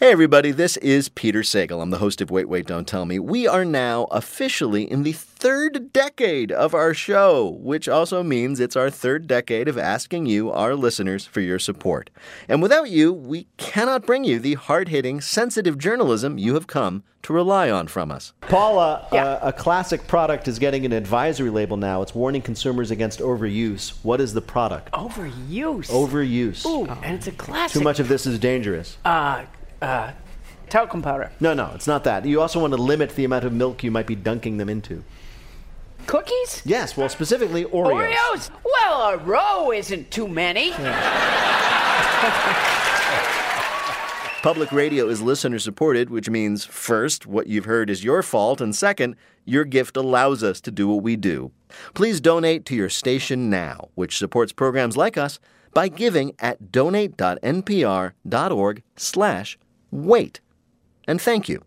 Hey, everybody, this is Peter Sagal. I'm the host of Wait, Wait, Don't Tell Me. We are now officially in the third decade of our show, which also means it's our third decade of asking you, our listeners, for your support. And without you, we cannot bring you the hard hitting, sensitive journalism you have come to rely on from us. Paula, yeah. uh, a classic product is getting an advisory label now. It's warning consumers against overuse. What is the product? Overuse. Overuse. Ooh, oh. and it's a classic. Too much of this is dangerous. Uh, uh, talcum powder. No, no, it's not that. You also want to limit the amount of milk you might be dunking them into. Cookies? Yes, well, specifically Oreos. Oreos? Well, a row isn't too many. Public radio is listener supported, which means first, what you've heard is your fault, and second, your gift allows us to do what we do. Please donate to your station now, which supports programs like us by giving at donate.npr.org slash wait. And thank you.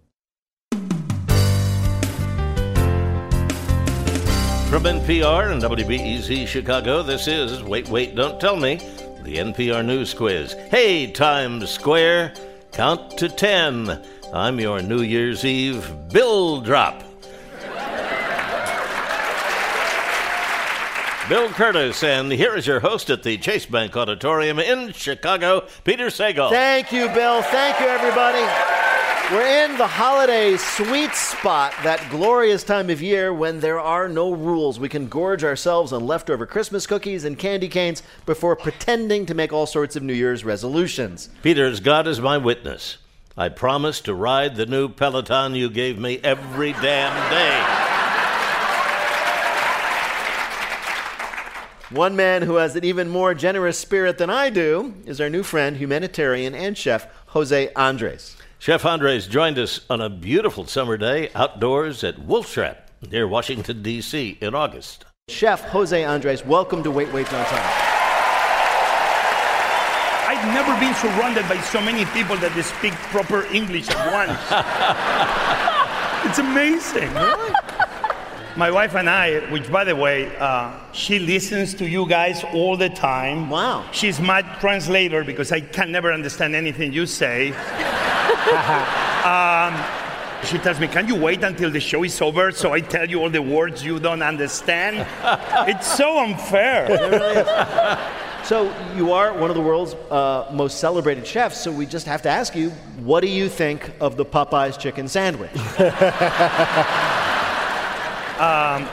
From NPR and WBEZ Chicago, this is Wait, Wait, Don't Tell Me, the NPR News Quiz. Hey, Times Square, count to ten. I'm your New Year's Eve Bill Drop. Bill Kurtis, and here is your host at the Chase Bank Auditorium in Chicago, Peter Sagal. Thank you, Bill. Thank you, everybody. We're in the holiday sweet spot, that glorious time of year when there are no rules. We can gorge ourselves on leftover Christmas cookies and candy canes before pretending to make all sorts of New Year's resolutions. Peter's God is my witness. I promise to ride the new Peloton you gave me every damn day. One man who has an even more generous spirit than I do is our new friend, humanitarian, and chef Jose Andres. Chef Andres joined us on a beautiful summer day outdoors at Wolf Trap near Washington, D.C. in August. Chef Jose Andres, welcome to Wait, Wait, Don't Tell Me. I've never been surrounded by so many people that they speak proper English at once. it's amazing. Really? My wife and I, which by the way, uh, she listens to you guys all the time. Wow. She's my translator because I can never understand anything you say. um, she tells me, Can you wait until the show is over so I tell you all the words you don't understand? it's so unfair. so, you are one of the world's uh, most celebrated chefs, so we just have to ask you what do you think of the Popeyes chicken sandwich? Um,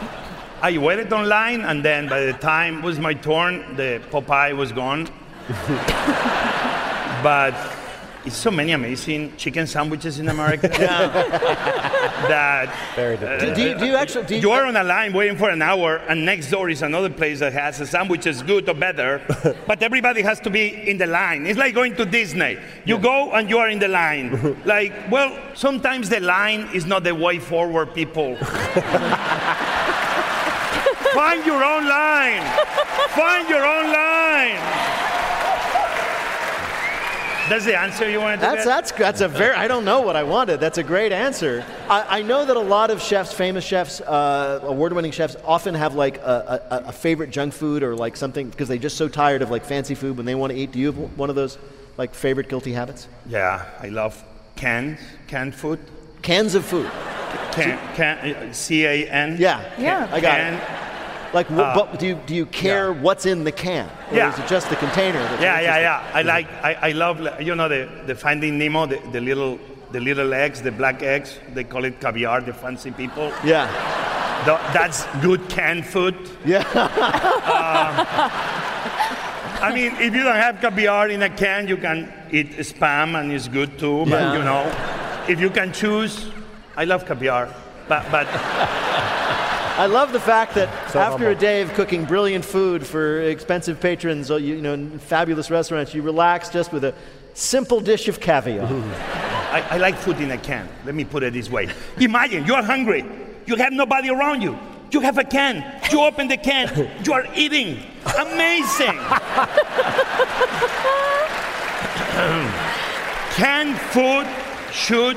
I waited online, and then by the time it was my turn, the Popeye was gone. but it's so many amazing chicken sandwiches in America. that very uh, do, do, you, do, you, actually do you, you, are on a line waiting for an hour, and next door is another place that has a sandwich as good or better, but everybody has to be in the line. It's like going to Disney. You yeah. go and you are in the line. like, well, sometimes the line is not the way forward, people. Find your own line. Find your own line. That's the answer you wanted to that's, get? That's, that's a very, I don't know what I wanted. That's a great answer. I, I know that a lot of chefs, famous chefs, uh, award winning chefs, often have like a, a, a, favorite junk food or like something because they're just so tired of like fancy food when they want to eat. Do you have one of those like favorite guilty habits? Yeah, I love cans, canned food. Cans of food. Can, can, C A N? Yeah. Yeah. I got can, it. Like, uh, but do you, do you care yeah. what's in the can? Or yeah. is it just the container? yeah, yeah, yeah. I like, I, I love, you know, the, the Finding Nemo, the, the little the little eggs, the black eggs, they call it caviar, the fancy people. Yeah. The, that's good canned food. Yeah. uh, I mean, if you don't have caviar in a can, you can eat spam and it's good too. But yeah. you know, if you can choose, I love caviar, but but. I love the fact that so after humble. a day of cooking brilliant food for expensive patrons, uh, you, know, fabulous restaurants, you relax just with a simple dish of caviar. I, I like food in a can. Let me put it this way. Imagine you're hungry. You have nobody around you. You have a can. You open the can. You are eating. Amazing. Canned food should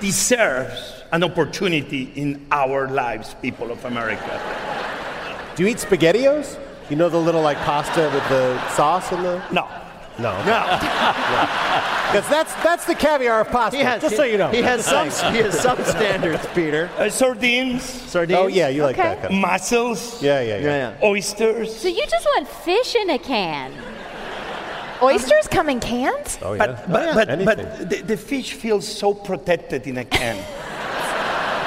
deserve an opportunity in our lives, people of America. Do you eat SpaghettiOs? You know the little like pasta with the sauce in the. No. No. No, Because that's that's the caviar of pasta. has. just so you know. he has some. He has some standards, Peter. Uh, sardines, Sardines. Oh yeah, you like Okay. that kind of. mussels, Yeah, yeah, yeah. Yeah, yeah. oysters. So you just want fish in a can? Oysters come in cans? Oh yeah. But, but, but, but the, the fish feels so protected in a can.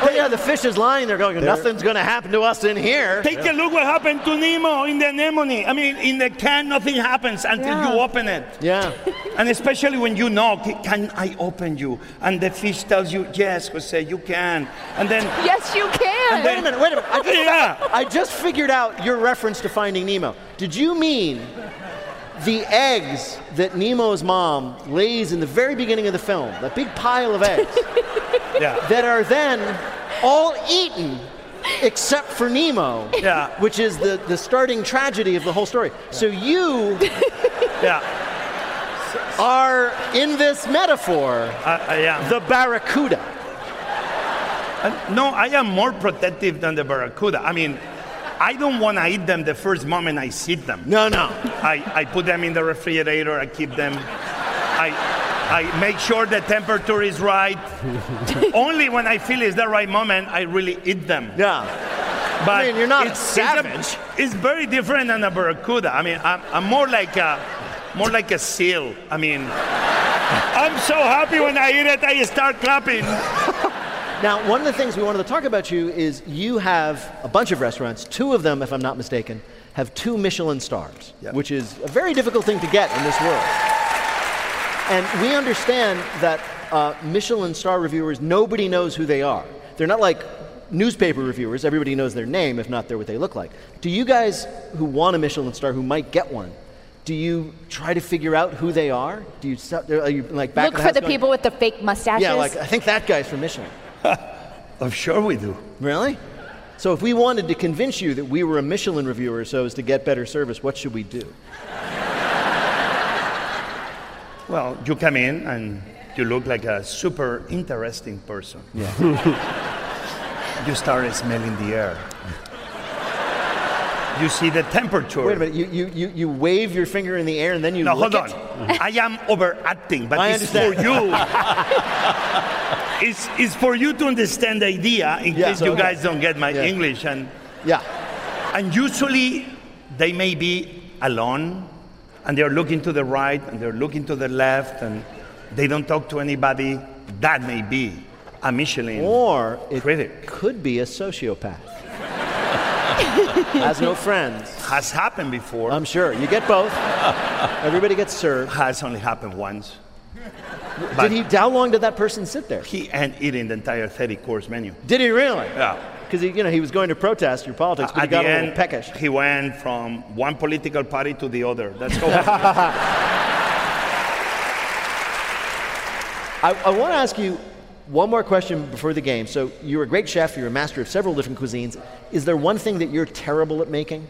Oh yeah, the fish is lying there going, nothing's going to happen to us in here. Take a look what happened to Nemo in the anemone. I mean, in the can, nothing happens until Yeah. you open it. Yeah. And especially when you knock, can I open you? And the fish tells you, yes, Jose, you can. And then, Yes, you can. Wait a minute, wait a minute. I just, yeah. I just figured out your reference to Finding Nemo. Did you mean the eggs that Nemo's mom lays in the very beginning of the film, that big pile of eggs, Yeah. that are then all eaten except for Nemo, Yeah. which is the, the starting tragedy of the whole story. So you Yeah. are, in this metaphor, I, I am. the barracuda. Uh, no, I am more protective than the barracuda. I mean, I don't want to eat them the first moment I see them. No, no. I, I put them in the refrigerator, I keep them. I, I make sure the temperature is right. Only when I feel it's the right moment, I really eat them. Yeah. But I mean, you're not a it's, savage. It's, a- it's very different than a barracuda. I mean, I'm, I'm more like a, more like a seal. I mean, I'm so happy when I eat it, I start clapping. Now, one of the things we wanted to talk about you is you have a bunch of restaurants. Two of them, if I'm not mistaken, have two Michelin stars, Yeah. which is a very difficult thing to get in this world. And we understand that uh, Michelin star reviewers, nobody knows who they are. They're not like newspaper reviewers, everybody knows their name, if not they're what they look like. Do you guys who want a Michelin star, who might get one, do you try to figure out who they are? Do you, are you like back Look of for the going, people with the fake mustaches. Yeah, like I think that guy's from Michelin. I'm sure we do. Really? So if we wanted to convince you that we were a Michelin reviewer so as to get better service, what should we do? Well, you come in and you look like a super interesting person. Yeah. you start smelling the air. You see the temperature. Wait a minute, you, you, you, you wave your finger in the air and then you No, hold it? on. I am overacting, but I it's for you. it's, it's for you to understand the idea in Yeah, case so- you guys don't get my Yeah. English. And, Yeah. and usually they may be alone and they're looking to the right and they're looking to the left and they don't talk to anybody. That may be a Michelin. Or it Critic. could be a sociopath. Has no friends. Has happened before. I'm sure. You get both. Everybody gets served. has only happened once. Did he, how long did that person sit there? He and eating the entire 30 course menu. Did he really? Yeah. Because he, you know, he was going to protest your politics, but he got the a end, little peckish. he went from one political party to the other. That's how. I, I want to ask you one more question before the game. So you're a great chef. You're a master of several different cuisines. Is there one thing that you're terrible at making?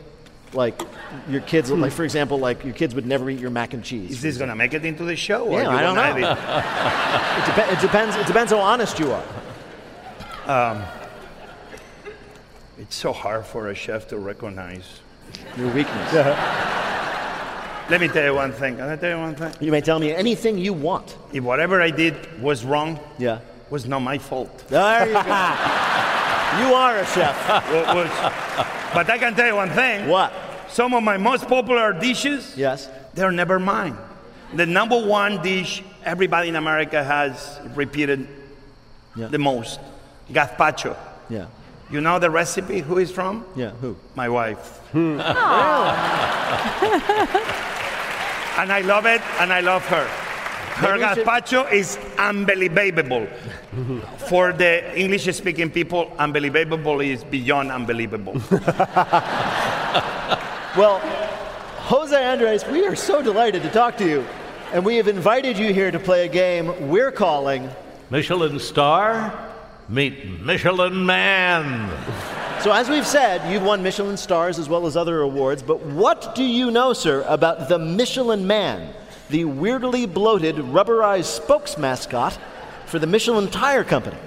Like your kids, like for example, like your kids would never eat your mac and cheese. Is this gonna make it into the show? Or Yeah, I don't know. have It, depe- it depends. It depends how honest you are. it? It's so hard for a chef to recognize. Your weakness. Let me tell you one thing. Can I tell you one thing? You may tell me anything you want. If whatever I did was wrong, Yeah. was not my fault. There you go. you are a chef. Was- but I can tell you one thing. What? Some of my most popular dishes, Yes. they're never mine. The number one dish everybody in America has repeated Yeah. the most, gazpacho. Yeah. You know the recipe? Who is from? Yeah. Who? My wife. Hmm. and I love it, and I love her. Her Maybe we should- gazpacho is unbelievable. For the English-speaking people, unbelievable is beyond unbelievable. Well, Jose Andres, we are so delighted to talk to you. And we have invited you here to play a game we're calling. Michelin star, meet Michelin man. So, as we've said, you've won Michelin stars as well as other awards, but what do you know, sir, about the Michelin man? the weirdly bloated, rubberized spokes mascot for the Michelin Tire Company.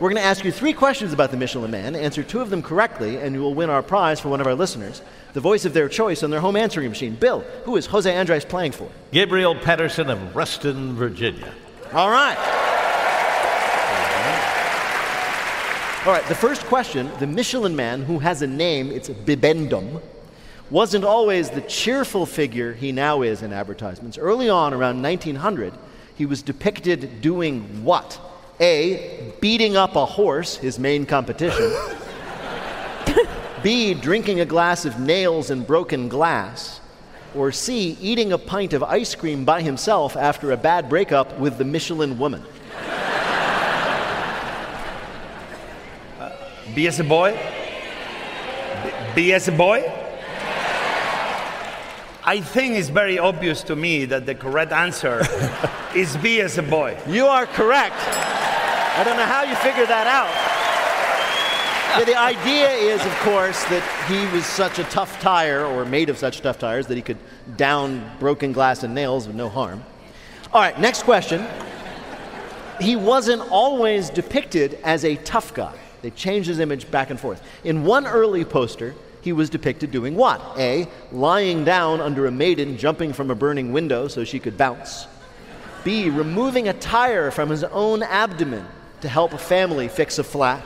We're going to ask you three questions about the Michelin Man. Answer two of them correctly, and you will win our prize for one of our listeners, the voice of their choice on their home answering machine. Bill, who is Jose Andres playing for? Gabriel Patterson of Reston, Virginia. All right. All right, the first question the Michelin man, who has a name, it's Bibendum, wasn't always the cheerful figure he now is in advertisements. Early on, around 1900, he was depicted doing what? A, beating up a horse, his main competition. B, drinking a glass of nails and broken glass. Or C, eating a pint of ice cream by himself after a bad breakup with the Michelin woman. B as a boy? B, B as a boy? I think it's very obvious to me that the correct answer is B as a boy. You are correct. I don't know how you figured that out. Yeah, the idea is, of course, that he was such a tough tire, or made of such tough tires, that he could down broken glass and nails with no harm. All right, next question. He wasn't always depicted as a tough guy. They changed his image back and forth. In one early poster, he was depicted doing what? A. Lying down under a maiden jumping from a burning window so she could bounce. B. Removing a tire from his own abdomen to help a family fix a flat.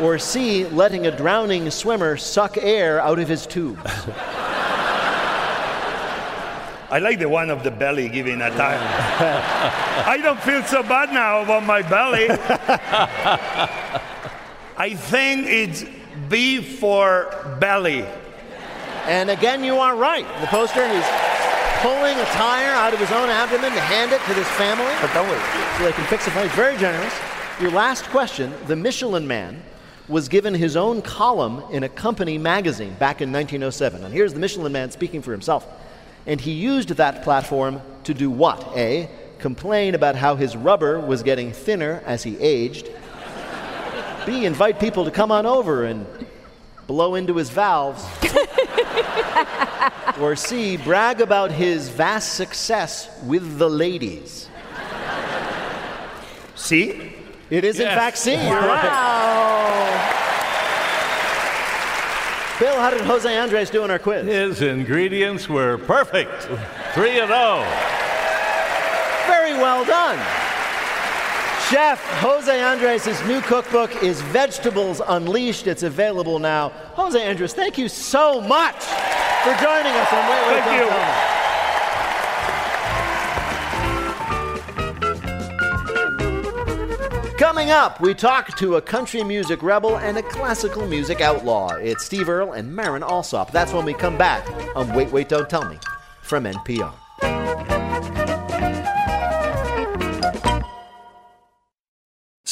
Or C. Letting a drowning swimmer suck air out of his tubes. I like the one of the belly giving a tire. I don't feel so bad now about my belly. I think it's B for belly. And again, you are right. The poster, he's pulling a tire out of his own abdomen to hand it to this family But though. so they can fix it. He's very generous. Your last question the Michelin Man was given his own column in a company magazine back in 1907. And here's the Michelin Man speaking for himself. And he used that platform to do what? A. Complain about how his rubber was getting thinner as he aged. B. Invite people to come on over and blow into his valves. or C. Brag about his vast success with the ladies. See? It is, in fact, C. You're right. Bill, how did Jose Andres do in our quiz? His ingredients were perfect. Three and oh. Very well done. Chef Jose Andres' new cookbook is Vegetables Unleashed. It's available now. Jose Andres, thank you so much for joining us on Wait, Wait, Thank Don't you. Tell Me. Coming up, we talk to a country music rebel and a classical music outlaw. It's Steve Earle and Marin Alsop. That's when we come back on Wait, Wait, Don't Tell Me from NPR.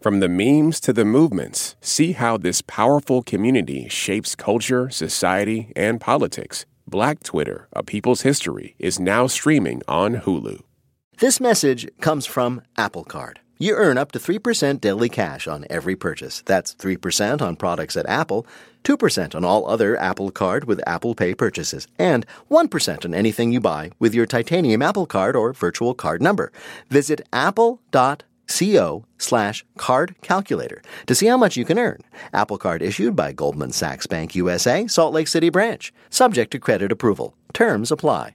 From the memes to the movements, see how this powerful community shapes culture, society, and politics. Black Twitter, A People's History, is now streaming on Hulu. This message comes from Apple Card. You earn up to 3% daily cash on every purchase. That's 3% on products at Apple, 2% on all other Apple Card with Apple Pay purchases, and 1% on anything you buy with your titanium Apple Card or virtual card number. Visit apple.co slash card calculator to see how much you can earn. Apple Card issued by Goldman Sachs Bank USA, Salt Lake City branch. Subject to credit approval. Terms apply.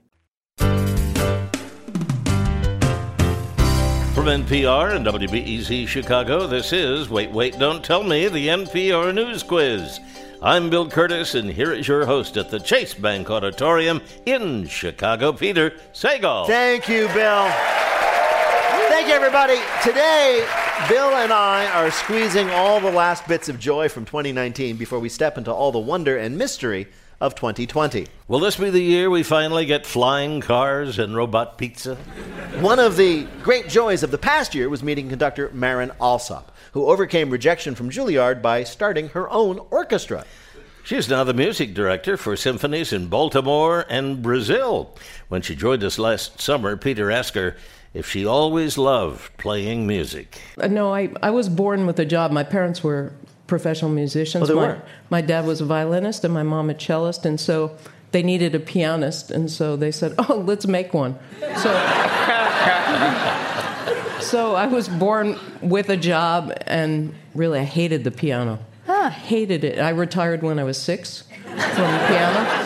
From From NPR and WBEZ Chicago, this is Wait, Wait, Don't Tell Me, the NPR News Quiz. I'm Bill Kurtis, and here is your host at the Chase Bank Auditorium in Chicago, Peter Sagal. Thank you, Bill. Thank you, everybody. Today, Bill and I are squeezing all the last bits of joy from 2019 before we step into all the wonder and mystery of 2020. Will this be the year we finally get flying cars and robot pizza? One of the great joys of the past year was meeting conductor Marin Alsop, who overcame rejection from Juilliard by starting her own orchestra. She is now the music director for symphonies in Baltimore and Brazil. When she joined us last summer, Peter asked her if she always loved playing music. Uh, No, I, I was born with a job. My parents were professional musicians. Oh, they my, were? my dad was a violinist and my mom a cellist, and so they needed a pianist, and so they said, "Oh, let's make one." So, so I was born with a job, and really, I hated the piano. Hated it. I retired when I was six from the piano.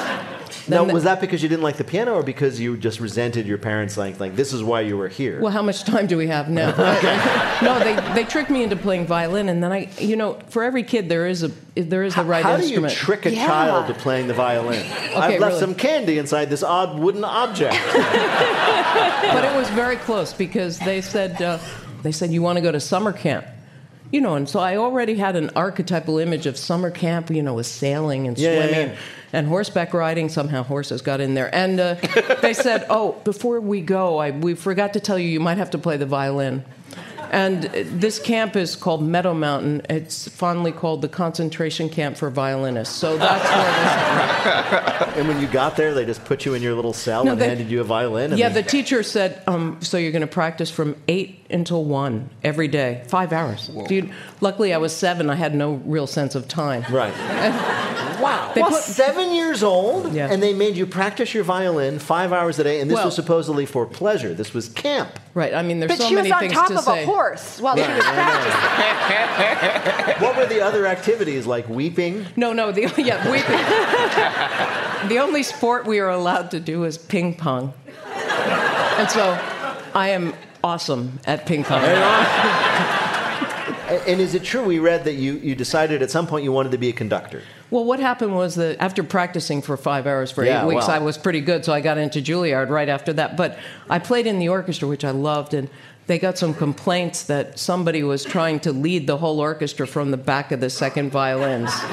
Now, Then- was that because you didn't like the piano, or because you just resented your parents, like, like this is why you were here? Well, how much time do we have now? no, they, they tricked me into playing violin, and then I, you know, for every kid there is a there is the right How do you trick a Yeah. child to playing the violin? I've left really. some candy inside this odd wooden object. but it was very close because they said uh, they said you want to go to summer camp. You know, and so I already had an archetypal image of summer camp, you know, with sailing and Yeah, yeah, swimming yeah. and horseback riding. Somehow horses got in there. And uh, they said, oh, before we go, I, we forgot to tell you, you might have to play the violin. And this camp is called Meadow Mountain. It's fondly called the concentration camp for violinists. So that's where this and when you got there, they just put you in your little cell No, and they- handed you a violin. and Yeah, the teacher said, um, so you're going to practice from 8 until 1 every day, five hours. Dude, luckily, I was seven. I had no real sense of time. Right. wow. They Well, put- seven years old, Yeah. and they made you practice your violin five hours a day, and this Well- was supposedly for pleasure. This was camp. Right, I mean, there's But so she was many on top of say. a horse while she was practicing. What were the other activities, like weeping? No, no, the, yeah, weeping. the only sport we are allowed to do is ping pong. And so I am awesome at ping pong. And is it true we read that you, you decided at some point you wanted to be a conductor? Well, what happened was that after practicing for five hours for Yeah, eight weeks, wow. I was pretty good, so I got into Juilliard right after that. But I played in the orchestra, which I loved, and they got some complaints that somebody was trying to lead the whole orchestra from the back of the second violins.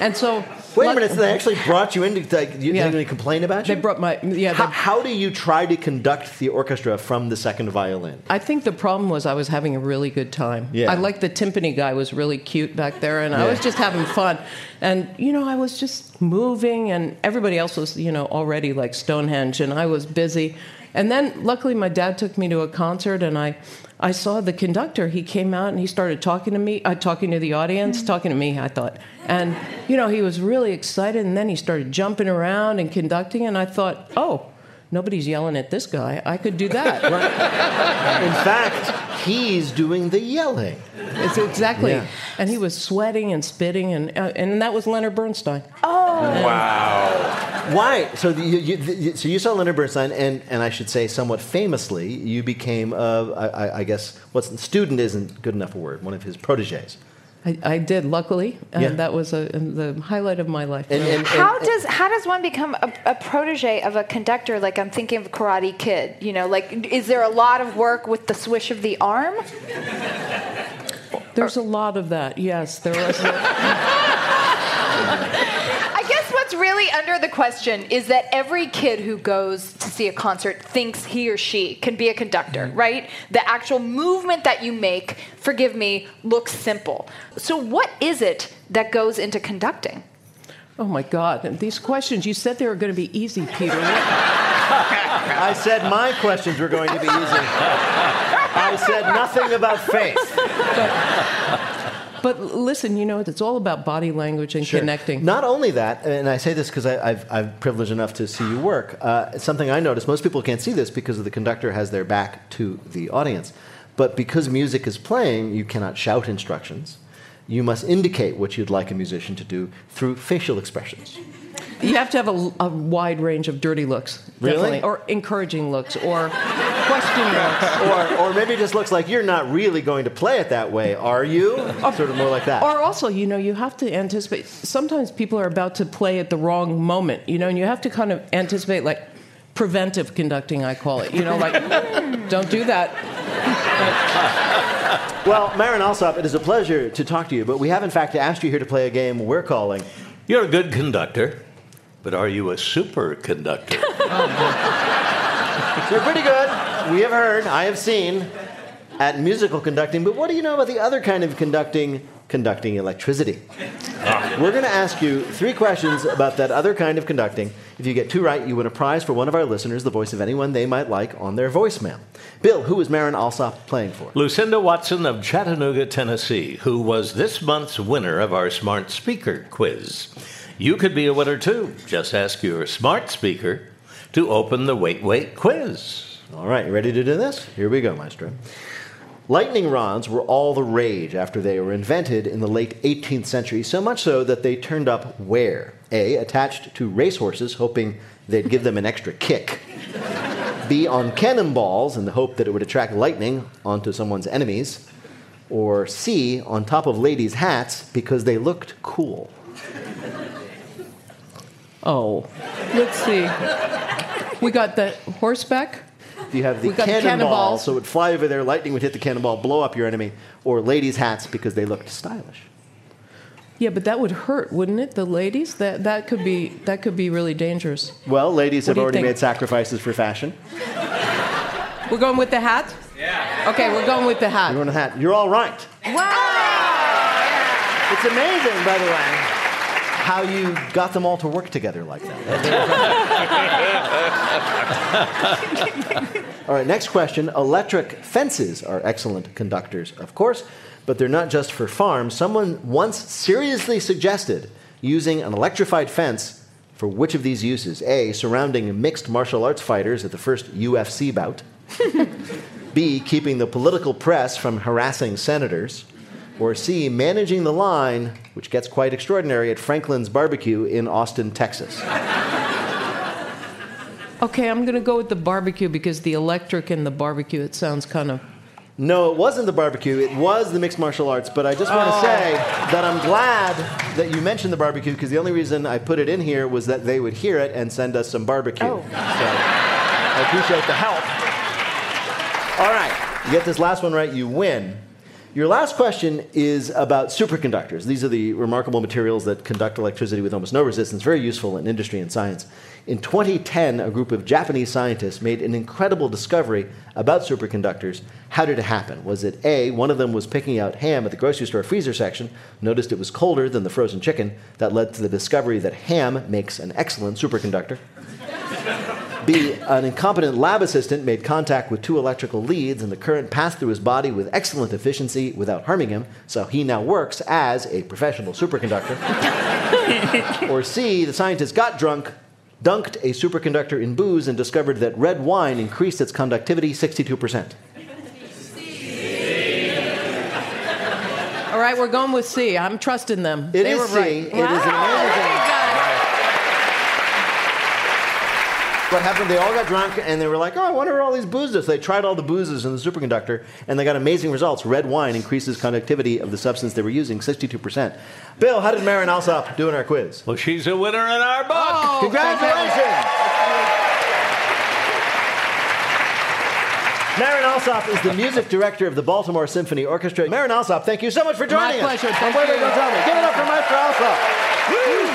and so. Wait a minute, so they actually brought you in to like, you, Yeah. they're complain about you? They brought my. Yeah, how, they, how do you try to conduct the orchestra from the second violin? I think the problem was I was having a really good time. Yeah. I like the timpani guy was really cute back there, and I was just having fun. And you know, I was just moving, and everybody else was you know already like Stonehenge, and I was busy. And then luckily, my dad took me to a concert, and I. I saw the conductor. He came out and he started talking to me, uh, talking to the audience, talking to me, I thought. And, you know, he was really excited. And then he started jumping around and conducting. And I thought, oh, nobody's yelling at this guy. I could do that. In fact, he's doing the yelling. It's exactly. Yeah. And he was sweating and spitting, and uh, and that was Leonard Bernstein. Why? So the, you, you, the, so you saw Leonard Bernstein, and, and I should say, somewhat famously, you became, uh, I, I- I guess, what's the student isn't good enough a word. One of his proteges. I, I did, luckily, and Yeah. that was a, the highlight of my life. And, and, and- How does how does one become a, a protege of a conductor? Like I'm thinking of Karate Kid. You know, like is there a lot of work with the swish of the arm? There's a lot of that. Yes, there was. A, I guess what's really under the question is that every kid who goes to see a concert thinks he or she can be a conductor, mm-hmm. right? The actual movement that you make, forgive me, looks simple. So what is it that goes into conducting? oh my God! And these questions. You said they were going to be easy, Peter. I said my questions were going to be easy. I said nothing about faith. But listen, you know, it's all about body language and Sure. connecting. Not only that, and I say this because I've, I've privileged enough to see you work. Uh, something I noticed. Most people can't see this because the conductor has their back to the audience. But because music is playing, you cannot shout instructions. You must indicate what you'd like a musician to do through facial expressions. You have to have a, a wide range of dirty looks. Really? definitely, Or encouraging looks, or question looks. or, or maybe it just looks like you're not really going to play it that way, are you? Oh. Sort of more like that. Or also, you know, you have to anticipate. Sometimes people are about to play at the wrong moment, you know, and you have to kind of anticipate, like preventive conducting, I call it. You know, like don't do that. Well, Marin Alsop, it is a pleasure to talk to you, but we have in fact asked you here to play a game we're calling. You're a good conductor, but are you a superconductor? They're pretty good. We have heard, I have seen, at musical conducting, but what do you know about the other kind of conducting? Conducting electricity. Ah. We're going to ask you three questions about that other kind of conducting. If you get two right, you win a prize for one of our listeners, the voice of anyone they might like, on their voicemail. Bill, who is Marin Alsop playing for? Lucinda Watson of Chattanooga, Tennessee, who was this month's winner of our Smart Speaker quiz. You could be a winner too. Just ask your smart speaker to open the Wait Wait quiz. All right, you ready to do this? Here we go, Maestro. Lightning rods were all the rage after they were invented in the late 18th century, so much so that they turned up where? A. Attached to racehorses, hoping they'd give them an extra kick. B. On cannonballs in the hope that it would attract lightning onto someone's enemies. Or C. On top of ladies' hats because they looked cool. Oh, let's see. We got the horseback. You have the We got the cannonball, cannonballs. so it would fly over there, lightning would hit the cannonball, blow up your enemy, or ladies' hats because they looked stylish. Yeah, but that would hurt, wouldn't it? The ladies that that could be that could be really dangerous. Well, ladies What have do you already think? made sacrifices for fashion. We're going with the hat. Yeah. Okay, we're going with the hat. You're on a hat. You're all right. Wow. It's amazing, by the way, how you got them all to work together like that. all right, next question. Electric fences are excellent conductors, of course, but they're not just for farms. Someone once seriously suggested using an electrified fence for which of these uses? A, surrounding mixed martial arts fighters at the first UFC bout. B, keeping the political press from harassing senators. Or C, managing the line, which gets quite extraordinary, at Franklin's Barbecue in Austin, Texas. Okay, I'm going to go with the barbecue because the electric and the barbecue it sounds kind of No, it wasn't the barbecue, it was the mixed martial arts, but I just want to oh. say that I'm glad that you mentioned the barbecue because the only reason I put it in here was that they would hear it and send us some barbecue. Oh. So I appreciate the help. All right, you get this last one right, you win. Your last question is about superconductors. These are the remarkable materials that conduct electricity with almost no resistance, very useful in industry and science. In 2010, a group of Japanese scientists made an incredible discovery about superconductors. How did it happen? Was it A, one of them was picking out ham at the grocery store freezer section, noticed it was colder than the frozen chicken. That led to the discovery that ham makes an excellent superconductor. B, an incompetent lab assistant made contact with two electrical leads, and the current passed through his body with excellent efficiency without harming him, so he now works as a professional superconductor. or C, the scientist got drunk, dunked a superconductor in booze, and discovered that red wine increased its conductivity 62%. All right, we're going with C. I'm trusting them. It they is were C. right. It is an amazing. What happened? They all got drunk and they were like, "Oh, I wonder where all these boozes." They tried all the boozes in the superconductor, and they got amazing results. Red wine increases conductivity of the substance they were using 62%. Bill, how did Marin Alsop do in our quiz? Well, she's a winner in our book. Oh, Congratulations! Marin Alsop is the music director of the Baltimore Symphony Orchestra. Marin Alsop, thank you so much for joining My us. My pleasure. on Thank Wait, Wait, you. Don't Tell Me. Give it up for Maestro Alsop.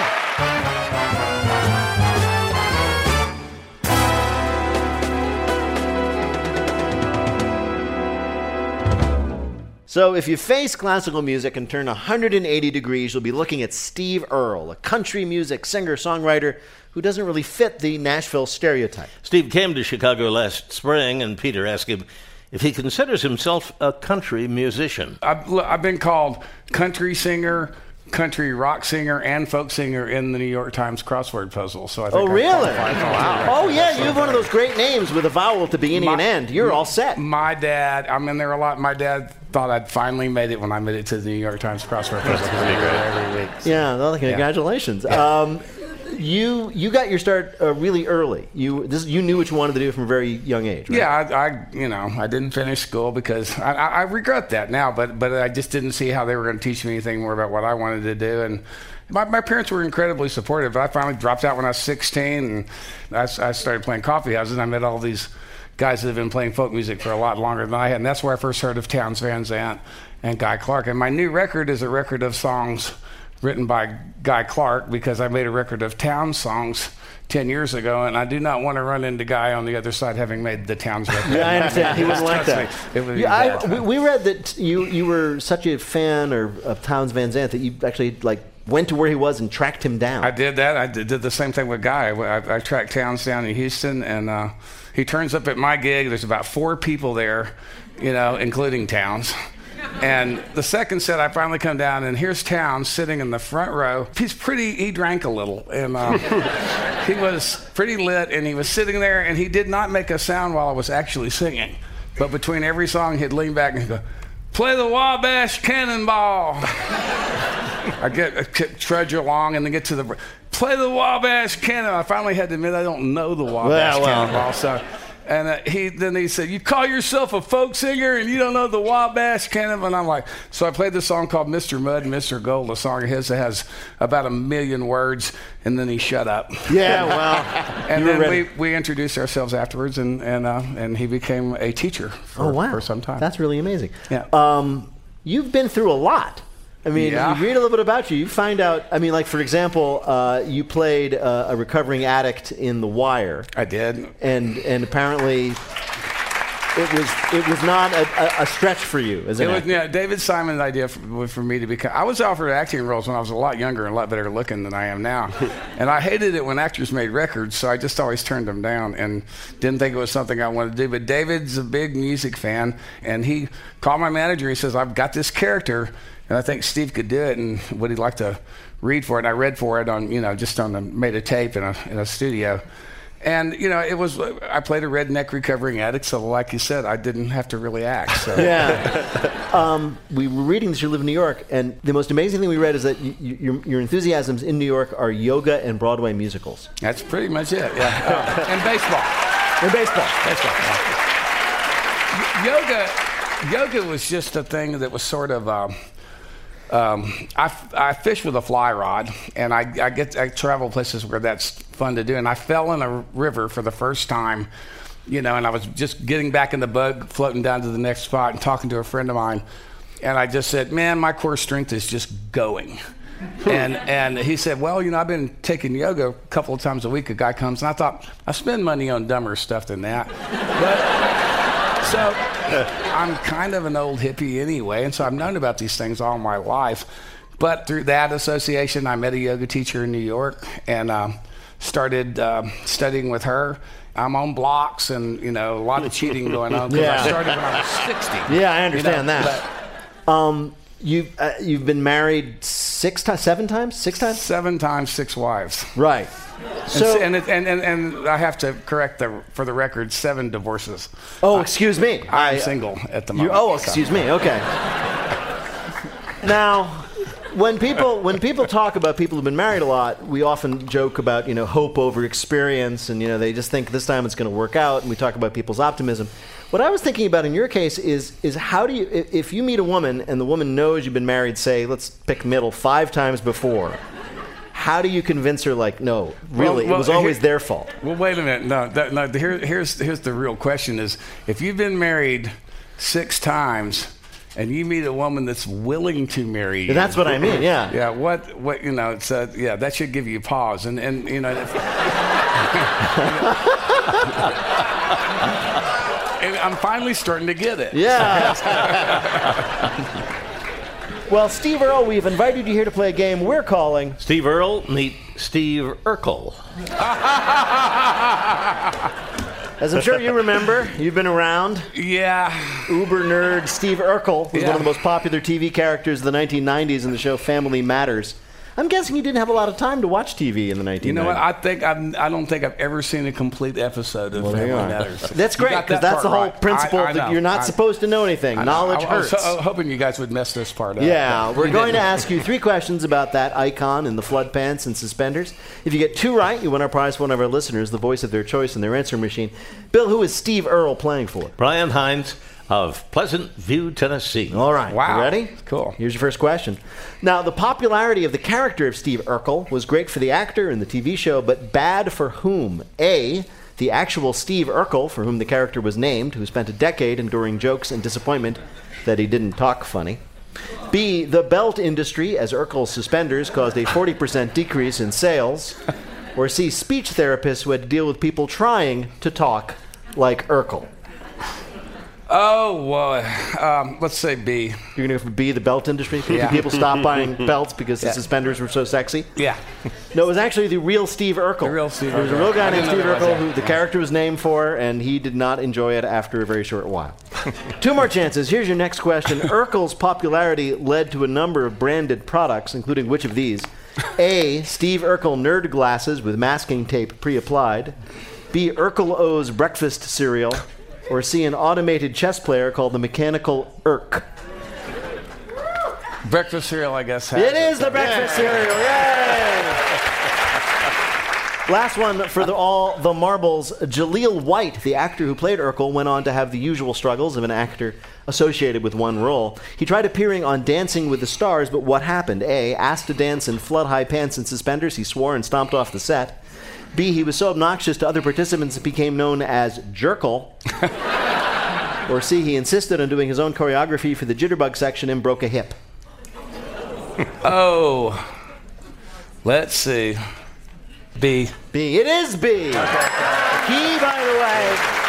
So, if you face classical music and turn 180 degrees, you'll be looking at Steve Earle, a country music singer songwriter who doesn't really fit the Nashville stereotype. Steve came to Chicago last spring, and Peter asked him if he considers himself a country musician. I've, I've been called country singer, country rock singer, and folk singer in the New York Times crossword puzzle. So I think Oh, I really? qualify for that. Oh, yeah, you have one of those great names with a vowel at the beginning and end. You're all set. My dad, I'm in there a lot. My dad thought I'd finally made it when I made it to the New York Times crossword puzzle. 'cause I do it every week. Yeah, well, congratulations. Um, you you got your start uh, really early. You this you knew what you wanted to do from a very young age. Right? Yeah, I, I, you know, I didn't finish school because I, I, I regret that now, but but I just didn't see how they were going to teach me anything more about what I wanted to do. And my, my parents were incredibly supportive. I finally dropped out when I was 16, and I, I started playing coffee houses. And I met all these guys that have been playing folk music for a lot longer than I had, and that's where I first heard of Townes Van Zandt and Guy Clark. And my new record is a record of songs written by Guy Clark because I made a record of Townes songs 10 years ago, and I do not want to run into Guy on the other side having made the Townes record. Yeah, I understand. He wouldn't like that. would Yeah, I, we, we read that you you were such a fan or, of Townes Van Zandt that you actually like went to where he was and tracked him down. I did that. I did, did the same thing with Guy. I, I tracked Townes down in Houston, and uh, he turns up at my gig. There's about four people there, you know, including Townes. And the second set, I finally come down, and here's Townes sitting in the front row. He's pretty, he drank a little, and uh, he was pretty lit, and he was sitting there, and he did not make a sound while I was actually singing. But between every song, he'd lean back and go, Play the Wabash Cannonball. I get I trudge along and then get to the play the Wabash Cannon. I finally had to admit I don't know the Wabash Well. Cannonball. So, and uh, he then he said, "You call yourself a folk singer and you don't know the Wabash Cannonball?" And I'm like, so I played this song called "Mr. Mudd and Mr. Gold," a song of his that has about a million words, and then he shut up. Yeah, well, and then ready. we, we introduced ourselves afterwards, and and uh, and he became a teacher for, oh wow, for some time. That's really amazing. Yeah. Um, you've been through a lot. I mean, Yeah. you read a little bit about you. You find out. I mean, like for example, uh, you played uh, a recovering addict in The Wire. I did. and and apparently. It was it was not a, a, a stretch for you as an It was, yeah, David Simon's idea for, for me to become. I was offered acting roles when I was a lot younger and a lot better looking than I am now, and I hated it when actors made records, so I just always turned them down and didn't think it was something I wanted to do. But David's a big music fan, and he called my manager. He says, "I've got this character, and I think Steve could do it, and would he like to read for it?" And I read for it on, you know, just on the made a tape in a in a studio. And you know, it was I played a redneck recovering addict, so like you said, I didn't have to really act. So. Yeah. um, we were reading that you live in New York, and the most amazing thing we read is that y y your, your enthusiasms in New York are yoga and Broadway musicals. That's pretty much it. Yeah, and baseball. And baseball. Baseball. yeah. Y- Yoga, yoga was just a thing that was sort of. Um, um, I, I fish with a fly rod, and I, I get I travel places where that's fun to do. And I fell in a river for the first time, you know, and I was just getting back in the bug, floating down to the next spot, and talking to a friend of mine, and I just said, "Man, my core strength is just going." and and he said, "Well, you know, I've been taking yoga a couple of times a week. A guy comes, and I thought I spend money on dumber stuff than that, but so I'm kind of an old hippie anyway, and so I've known about these things all my life. But through that association, I met a yoga teacher in New York and um, started um studying with her. I'm on blocks, and you know, a lot of cheating going on because Yeah. I started when I was 60. Yeah, I you understand know, that. Um, you've uh, you've been married six times, seven times, six times, seven times, six wives. Right. And So, s- and, and, and and I have to correct the for the record seven divorces. oh, excuse me. I'm I- single at the moment. oh, so. excuse me. Okay. now, when people when people talk about people who've been married a lot, we often joke about you know hope over experience, and you know they just think this time it's going to work out, and we talk about people's optimism. What I was thinking about in your case is is how do you if you meet a woman and the woman knows you've been married, say let's pick middle five times before. How do you convince her like no, really, Well, well, it was always here- their fault? Well, wait a minute. No, that, no. Here, here's here's the real question: is if you've been married six times and you meet a woman that's willing to marry you, That's what I mean, yeah. yeah. What what you know? It's uh, yeah. That should give you pause, and and you know. If, and I'm finally starting to get it. Yeah. well, Steve Earle, we've invited you here to play a game we're calling Steve Earle, meet Steve Urkel. As I'm sure you remember, you've been around. Yeah. Uber nerd Steve Urkel was one of the most popular TV characters of the 1990s in the show Family Matters. I'm guessing you didn't have a lot of time to watch TV in the 1990s. You know what? I think I've, I don't think I've ever seen a complete episode of Well, Family. Matters. That's great because that that's the whole right. principle I- I that you're not I- supposed to know anything. I know. Knowledge I was hurts. so- hoping you guys would mess this part up. Yeah, we're you going to ask you three questions about that icon in the flood pants and suspenders. If you get two right, you win our prize one of our listeners, the voice of their choice in their answer machine. Bill, who is Steve Earle playing for? Brian Hines of Pleasant View, Tennessee. All right. Wow. You ready? Cool. Here's your first question. Now, the popularity of the character of Steve Urkel was great for the actor and the TV show, but bad for whom? A. The actual Steve Urkel, for whom the character was named, who spent a decade enduring jokes and disappointment that he didn't talk funny. B. The belt industry, as Urkel's suspenders caused a 40% decrease in sales. Or C. Speech therapists who had to deal with people trying to talk like Urkel. Oh, well, um, let's say B. You're going to go for B, the belt industry? Yeah. People stop buying belts because the Yeah. suspenders were so sexy? Yeah. No, it was actually the real Steve Urkel. The real Steve Urkel. There was a real guy I named Steve Urkel was who that. the character was named for, and he did not enjoy it after a very short while. Two more chances. Here's your next question. Urkel's popularity led to a number of branded products, including which of these? A. Steve Urkel nerd glasses with masking tape pre-applied. B. Urkel O's breakfast cereal. Or see An automated chess player called the Mechanical Urk. Breakfast cereal, I guess. It is the breakfast cereal. Yay! Last one for the, all the marbles. Jaleel White, the actor who played Urkel, went on to have the usual struggles of an actor associated with one role. He tried appearing on Dancing with the Stars, but what happened? A. Asked to dance in flood high pants and suspenders, he swore and stomped off the set. B. He was so obnoxious to other participants it became known as Jerkle. or C. He insisted on doing his own choreography for the jitterbug section and broke a hip. Oh, let's see. B. B. It is B. He, by the way,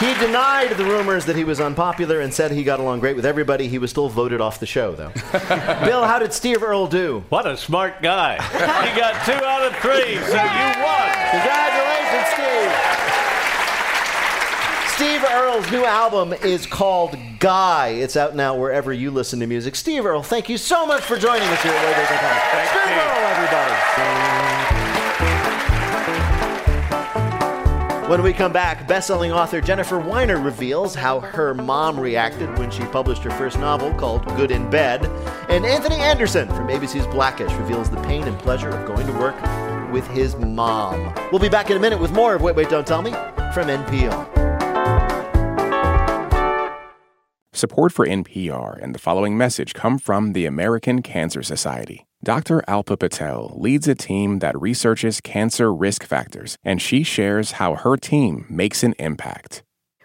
he denied the rumors that he was unpopular and said he got along great with everybody. He was still voted off the show, though. Bill, how did Steve Earle do? What a smart guy. he got two out of three, so you won. Congratulations, Steve. Steve Earle's new album is called Guy. It's out now wherever you listen to music. Steve Earle, thank you so much for joining us here at Back in Time. Steve Earle, everybody. When we come back, best-selling author Jennifer Weiner reveals how her mom reacted when she published her first novel called Good in Bed, and Anthony Anderson from ABC's Blackish reveals the pain and pleasure of going to work with his mom. We'll be back in a minute with more of Wait, Wait, Don't Tell Me from NPR. Support for NPR and the following message come from the American Cancer Society. Dr. Alpa Patel leads a team that researches cancer risk factors, and she shares how her team makes an impact.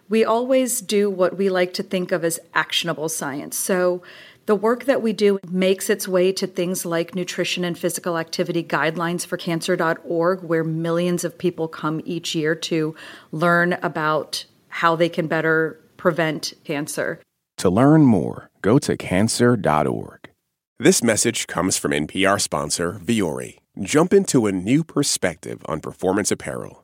We always do what we like to think of as actionable science. So, the work that we do makes its way to things like nutrition and physical activity guidelines for cancer.org, where millions of people come each year to learn about how they can better prevent cancer. To learn more, go to cancer.org. This message comes from NPR sponsor Vuori. Jump into a new perspective on performance apparel.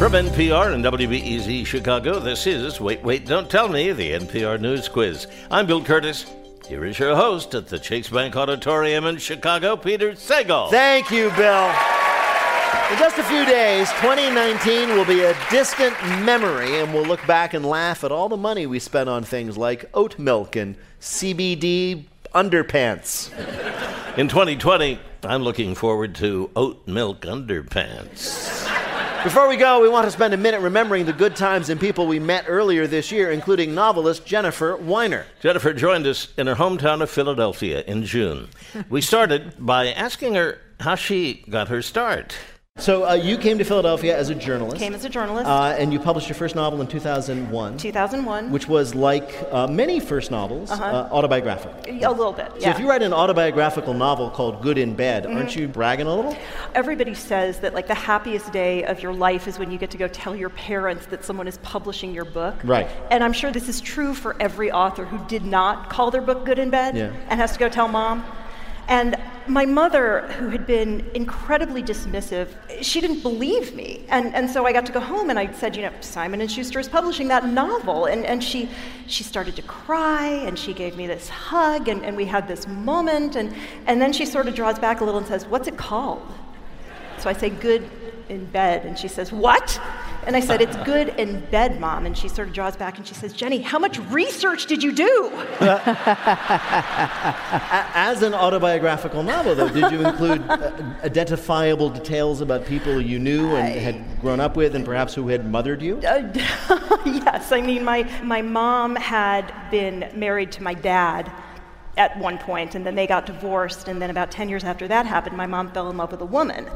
From NPR and WBEZ Chicago, this is Wait, Wait, Don't Tell Me, the NPR News Quiz. I'm Bill Kurtis. Here is your host at the Chase Bank Auditorium in Chicago, Peter Sagal. Thank you, Bill. In just a few days, 2019 will be a distant memory, and we'll look back and laugh at all the money we spent on things like oat milk and CBD underpants. In 2020, I'm looking forward to oat milk underpants. Before we go, we want to spend a minute remembering the good times and people we met earlier this year, including novelist Jennifer Weiner. Jennifer joined us in her hometown of Philadelphia in June. We started by asking her how she got her start. So uh, you came to Philadelphia as a journalist. Came as a journalist. Uh, and you published your first novel in 2001. 2001. Which was like uh, many first novels, Uh-huh. uh, autobiographical. A little bit. So if you write an autobiographical novel called Good in Bed, aren't Mhm. you bragging a little? Everybody says that like the happiest day of your life is when you get to go tell your parents that someone is publishing your book. Right. And I'm sure this is true for every author who did not call their book Good in Bed Yeah. and has to go tell mom. And my mother, who had been incredibly dismissive, she didn't believe me. And, and so I got to go home and I said, you know, Simon and Schuster is publishing that novel. And, and she, she started to cry and she gave me this hug and, and we had this moment. And, and then she sort of draws back a little and says, what's it called? So I say, good in bed. And she says, what? And I said, it's good in bed, mom. And she sort of draws back and she says, Jenny, how much research did you do? As an autobiographical novel, though, did you include uh, identifiable details about people you knew and had grown up with and perhaps who had mothered you? Uh, yes, I mean, my, my mom had been married to my dad at one point, and then they got divorced, and then about 10 years after that happened, my mom fell in love with a woman.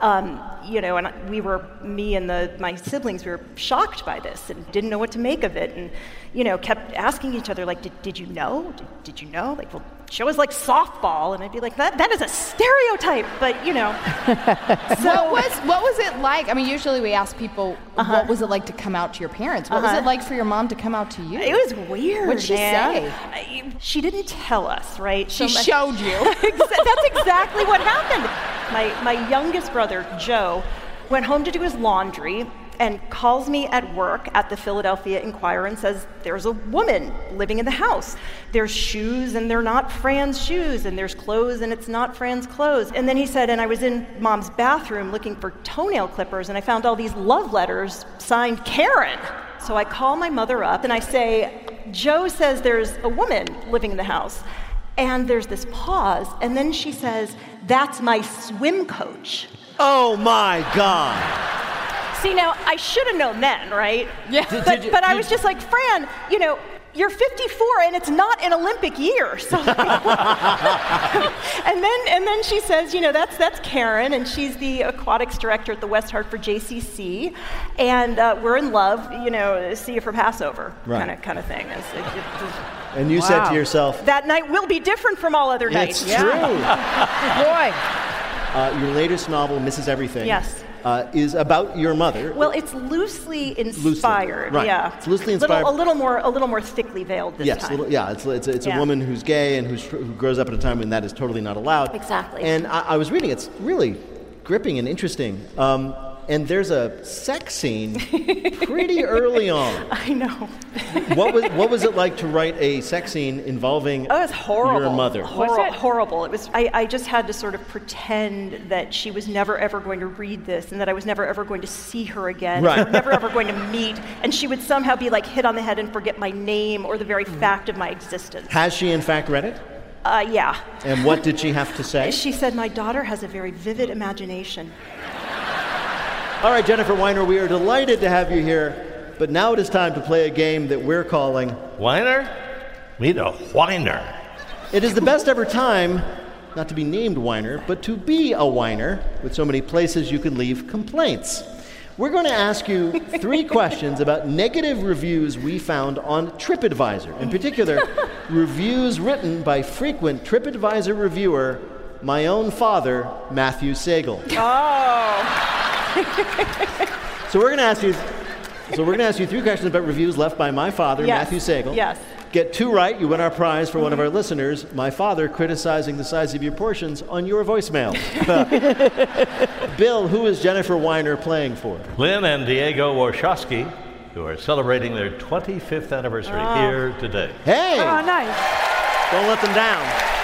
Um, you know, and we were, me and the, my siblings, we were shocked by this and didn't know what to make of it, and, you know, kept asking each other, like, did, did you know? Did, did you know? Like, well, show us like softball, and I'd be like, that, that is a stereotype, but, you know. what was what was it like? I mean, usually we ask people, what was it like to come out to your parents? What was Uh-huh. it like for your mom to come out to you? It was weird. What'd she man. say? I- she didn't tell us, right? She my- showed you. That's exactly what happened. My, my youngest brother, Joe, went home to do his laundry and calls me at work at the Philadelphia Inquirer and says, There's a woman living in the house. There's shoes and they're not Fran's shoes, and there's clothes and it's not Fran's clothes. And then he said, And I was in mom's bathroom looking for toenail clippers and I found all these love letters signed Karen. So I call my mother up and I say, Joe says there's a woman living in the house. And there's this pause, and then she says, That's my swim coach. Oh my God. See, now I should have known then, right? Yeah. Did- but did you- but I was just like, Fran, you know, you're 54 and it's not an Olympic year. So and then and then she says, you know, that's that's Karen, and she's the aquatics director at the West Hartford JCC, and uh, we're in love. You know, see you for Passover, Right. kind of kind of thing. It's- it- it- And you said to yourself, that night will be different from all other nights. It's true. Boy. uh, your latest novel, Mrs. Everything, Yes. Uh, is about your mother. Well, it's loosely inspired. right. Yeah, It's loosely Little- inspired. a little more, a little more thickly veiled this yes, time. little, yeah, it's, it's, it's a woman who's gay and who's, who grows up at a time when that is totally not allowed. Exactly. And I, I was reading, it's really gripping and interesting. Um, and there's a sex scene pretty early on. I know. What was, what was it like to write a sex scene involving Oh, it was horrible. your mother? Horrible. Horrible. It was. I, I just had to sort of pretend that she was never ever going to read this, and that I was never ever going to see her again. Right. We never ever going to meet, and she would somehow be like hit on the head and forget my name or the very fact of my existence. Has she in fact read it? Uh, yeah. And what did she have to say? She said, "My daughter has a very vivid imagination." All right, Jennifer Weiner, we are delighted to have you here, but now it is time to play a game that we're calling Whiner? Meet a whiner. It is the best ever time, not to be named whiner, but to be a whiner, with so many places you can leave complaints. We're going to ask you three questions about negative reviews we found on TripAdvisor. In particular, reviews written by frequent TripAdvisor reviewer, my own father, Matthew Sagal. Oh. So we're going to ask you. So we're going to ask you three questions about reviews left by my father, Yes. Matthew Sagal. Yes. Get two right, you win our prize for one of our listeners. My father criticizing the size of your portions on your voicemail. Bill, who is Jennifer Weiner playing for? Lynn and Diego Warshawski, who are celebrating their 25th anniversary Oh. here today. Hey! Oh, nice. Don't let them down.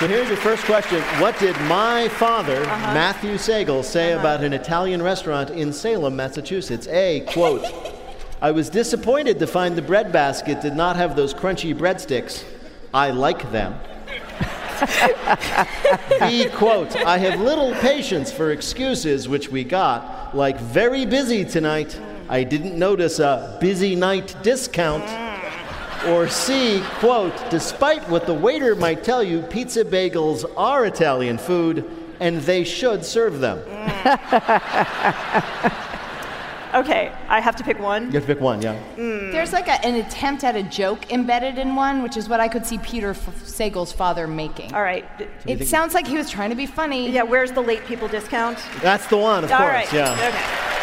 So here's your first question. What did my father, Uh-huh. Matthew Sagal, say about an Italian restaurant in Salem, Massachusetts? A, quote, I was disappointed to find the bread basket did not have those crunchy breadsticks. I like them. B, quote, I have little patience for excuses, which we got, like very busy tonight. I didn't notice a busy night discount. Or C, quote, despite what the waiter might tell you, pizza bagels are Italian food and they should serve them. Okay, I have to pick one. You have to pick one, yeah. Mm. There's like a, an attempt at a joke embedded in one, which is what I could see Peter F- Sagal's father making. All right. It sounds like he was trying to be funny. Yeah, where's the late people discount? That's the one, of All course, right, yeah. Okay.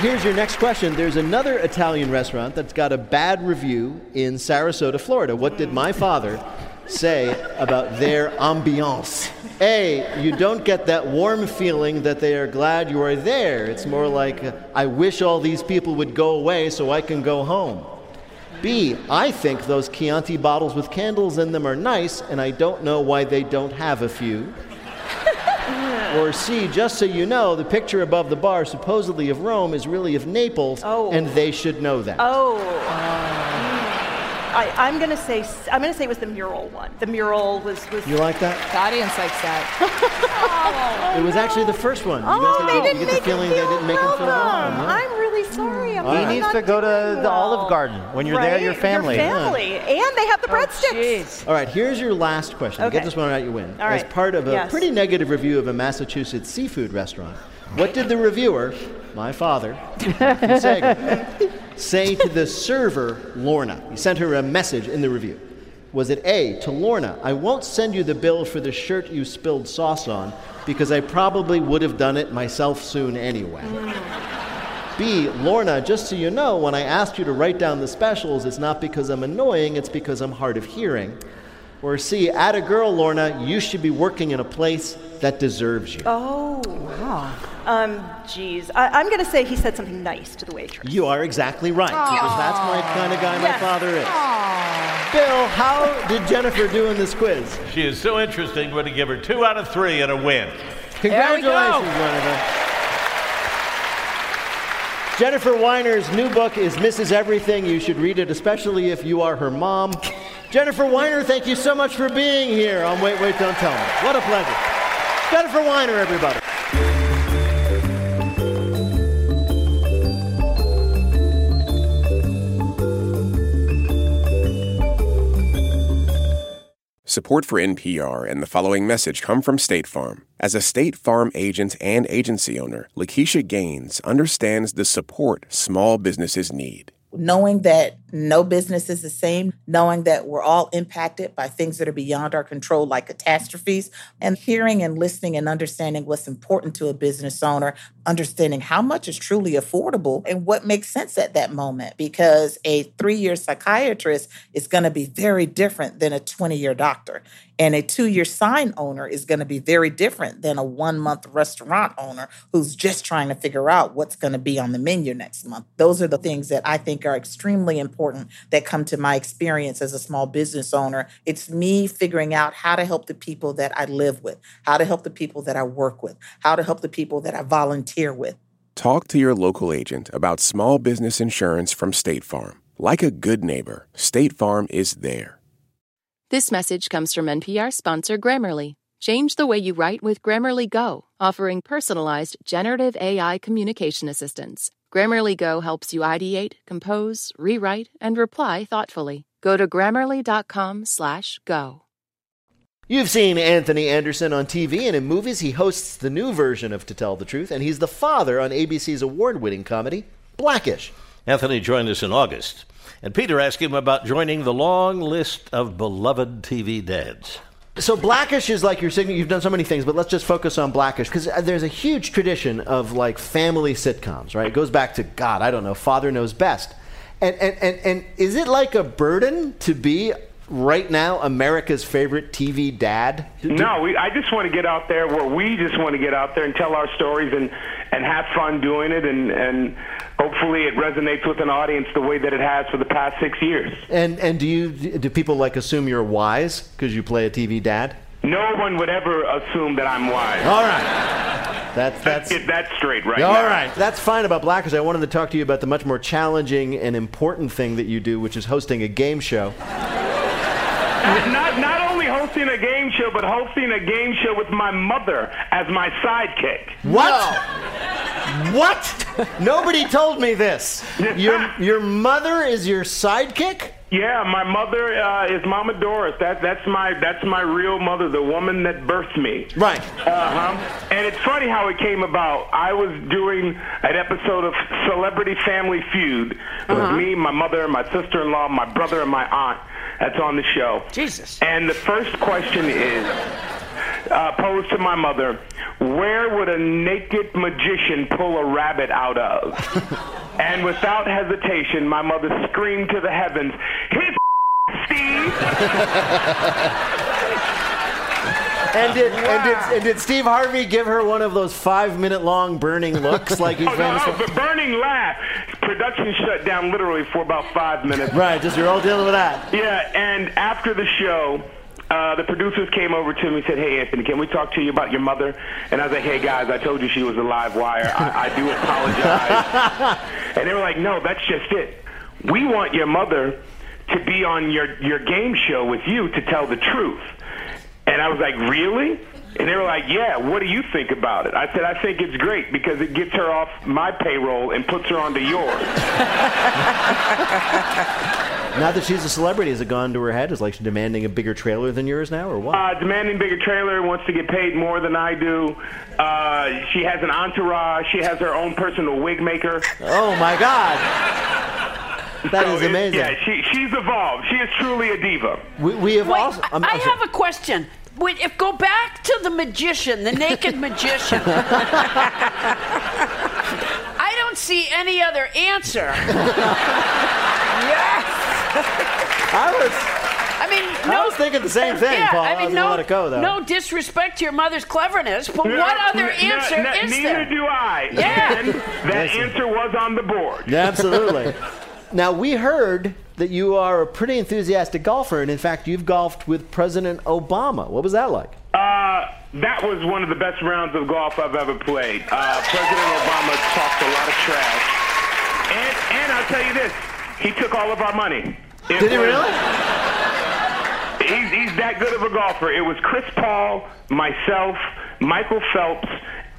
Here's your next question. There's another Italian restaurant that's got a bad review in Sarasota, Florida. What did my father say about their ambiance? A, you don't get that warm feeling that they are glad you are there. It's more like, I wish all these people would go away so I can go home. B, I think those Chianti bottles with candles in them are nice, and I don't know why they don't have a few. Or C, just so you know, the picture above the bar, supposedly of Rome, is really of Naples, oh. and they should know that. Oh. I, I'm gonna say I'm gonna say it was the mural one. The mural was was. You like that? The audience likes that. Oh, it was actually the first one. You Oh, don't they didn't you get the feeling they didn't make him feel welcome. huh? I'm really sorry. I'm, He needs to go to doing the well. Olive Garden. When you're there, your family. Your Yeah. family, and they have the oh, breadsticks. All right, here's your last question. Okay. Get this one right, you win. All As right. part of a Yes. pretty negative review of a Massachusetts seafood restaurant, what did the reviewer, my father, say to the server, Lorna? He sent her a message in the review. Was it A, to Lorna, I won't send you the bill for the shirt you spilled sauce on because I probably would have done it myself soon anyway? Hmm. B, Lorna, just so you know, when I asked you to write down the specials, it's not because I'm annoying, it's because I'm hard of hearing. Or C, at a girl, Lorna, you should be working in a place that deserves you. Oh. Wow. Um, geez. I, I'm gonna say he said something nice to the waitress. You are exactly right, because that's my kind of guy my father is. Bill, how did Jennifer do in this quiz? She is so interesting, we're going to give her two out of three and a win. Congratulations, Jennifer. Jennifer Weiner's new book is Mrs. Everything. You should read it, especially if you are her mom. Jennifer Weiner, thank you so much for being here on Wait, Wait, Don't Tell Me. What a pleasure. Jennifer Weiner, everybody. Support for NPR and the following message come from State Farm. As a State Farm agent and agency owner, Lakeisha Gaines understands the support small businesses need. knowing that no business is the same, knowing that we're all impacted by things that are beyond our control, like catastrophes, and hearing and listening and understanding what's important to a business owner, understanding how much is truly affordable and what makes sense at that moment. Because a three year psychiatrist is going to be very different than a 20 year doctor. And a two year sign owner is going to be very different than a one month restaurant owner who's just trying to figure out what's going to be on the menu next month. Those are the things that I think are extremely important that come to my experience as a small business owner. It's me figuring out how to help the people that I live with, how to help the people that I work with, how to help the people that I volunteer with. Talk to your local agent about small business insurance from State Farm. Like a good neighbor, State Farm is there. This message comes from NPR sponsor Grammarly. Change the way you write with Grammarly Go, offering personalized generative AI communication assistance. Grammarly Go helps you ideate, compose, rewrite, and reply thoughtfully. Go to grammarly.com/go. You've seen Anthony Anderson on TV and in movies. He hosts the new version of To Tell the Truth, and he's the father on ABC's award winning comedy, Blackish. Anthony joined us in August, and Peter asked him about joining the long list of beloved TV dads. So Blackish is like your signature. You've done so many things, but let's just focus on Blackish because uh, there's a huge tradition of like family sitcoms, right? It goes back to God, I don't know, Father Knows Best. And and and, and is it like a burden to be right now America's favorite TV dad? No, we, I just want to get out there where we just want to get out there and tell our stories and, and have fun doing it, and, and hopefully it resonates with an audience the way that it has for the past six years. And and do you do people like assume you're wise because you play a TV dad? No one would ever assume that I'm wise. All right. That's that's Get that straight right All now. right, that's fine about Blackish. I wanted to talk to you about the much more challenging and important thing that you do, which is hosting a game show. Not, not only hosting a game show, but hosting a game show with my mother as my sidekick. What? What? Nobody told me this. Your your mother is your sidekick? Yeah, my mother uh, is Mama Doris. That that's my that's my real mother, the woman that birthed me. Right. Uh huh. And it's funny how it came about. I was doing an episode of Celebrity Family Feud with Uh-huh. me, my mother, my sister-in-law, my brother, and my aunt. That's on the show. Jesus. And the first question is uh, posed to my mother: Where would a naked magician pull a rabbit out of? and without hesitation, my mother screamed to the heavens, "His And did, and did and did Steve Harvey give her one of those five minute long burning looks like he's Oh, famous no, for? the burning laugh. Production shut down literally for about five minutes. Right, just you're all dealing with that. Yeah, and after the show, uh, the producers came over to me and said, "Hey, Anthony, can we talk to you about your mother?" And I was like, "Hey, guys, I told you she was a live wire. I, I do apologize." and they were like, "No, that's just it. We want your mother to be on your your game show with you to tell the truth." And I was like, "Really?" And they were like, "Yeah. What do you think about it?" I said, "I think it's great because it gets her off my payroll and puts her onto yours." Now that she's a celebrity, has it gone to her head? Is like she demanding a bigger trailer than yours now, or what? Uh, demanding bigger trailer, wants to get paid more than I do. Uh, she has an entourage. She has her own personal wig maker. Oh my God! That So is amazing. Yeah, she, she's evolved. She is truly a diva. We, we have Wait, also. I- I have a question. Wait, if go back to the magician, the naked magician. I don't see any other answer. yes. I was. I mean, I no. was thinking the same thing, yeah, Paul. I I mean, was no, let it go, though. no disrespect to your mother's cleverness, but No, what other n- answer n- is neither there? do I. Yeah. And that answer was on the board. Yeah, absolutely. now we heard that you are a pretty enthusiastic golfer, and in fact, you've golfed with President Obama. What was that like? Uh, that was one of the best rounds of golf I've ever played. Uh, President Obama talked a lot of trash. And, and I'll tell you this, he took all of our money. It Did he really? He's, he's that good of a golfer. It was Chris Paul, myself, Michael Phelps,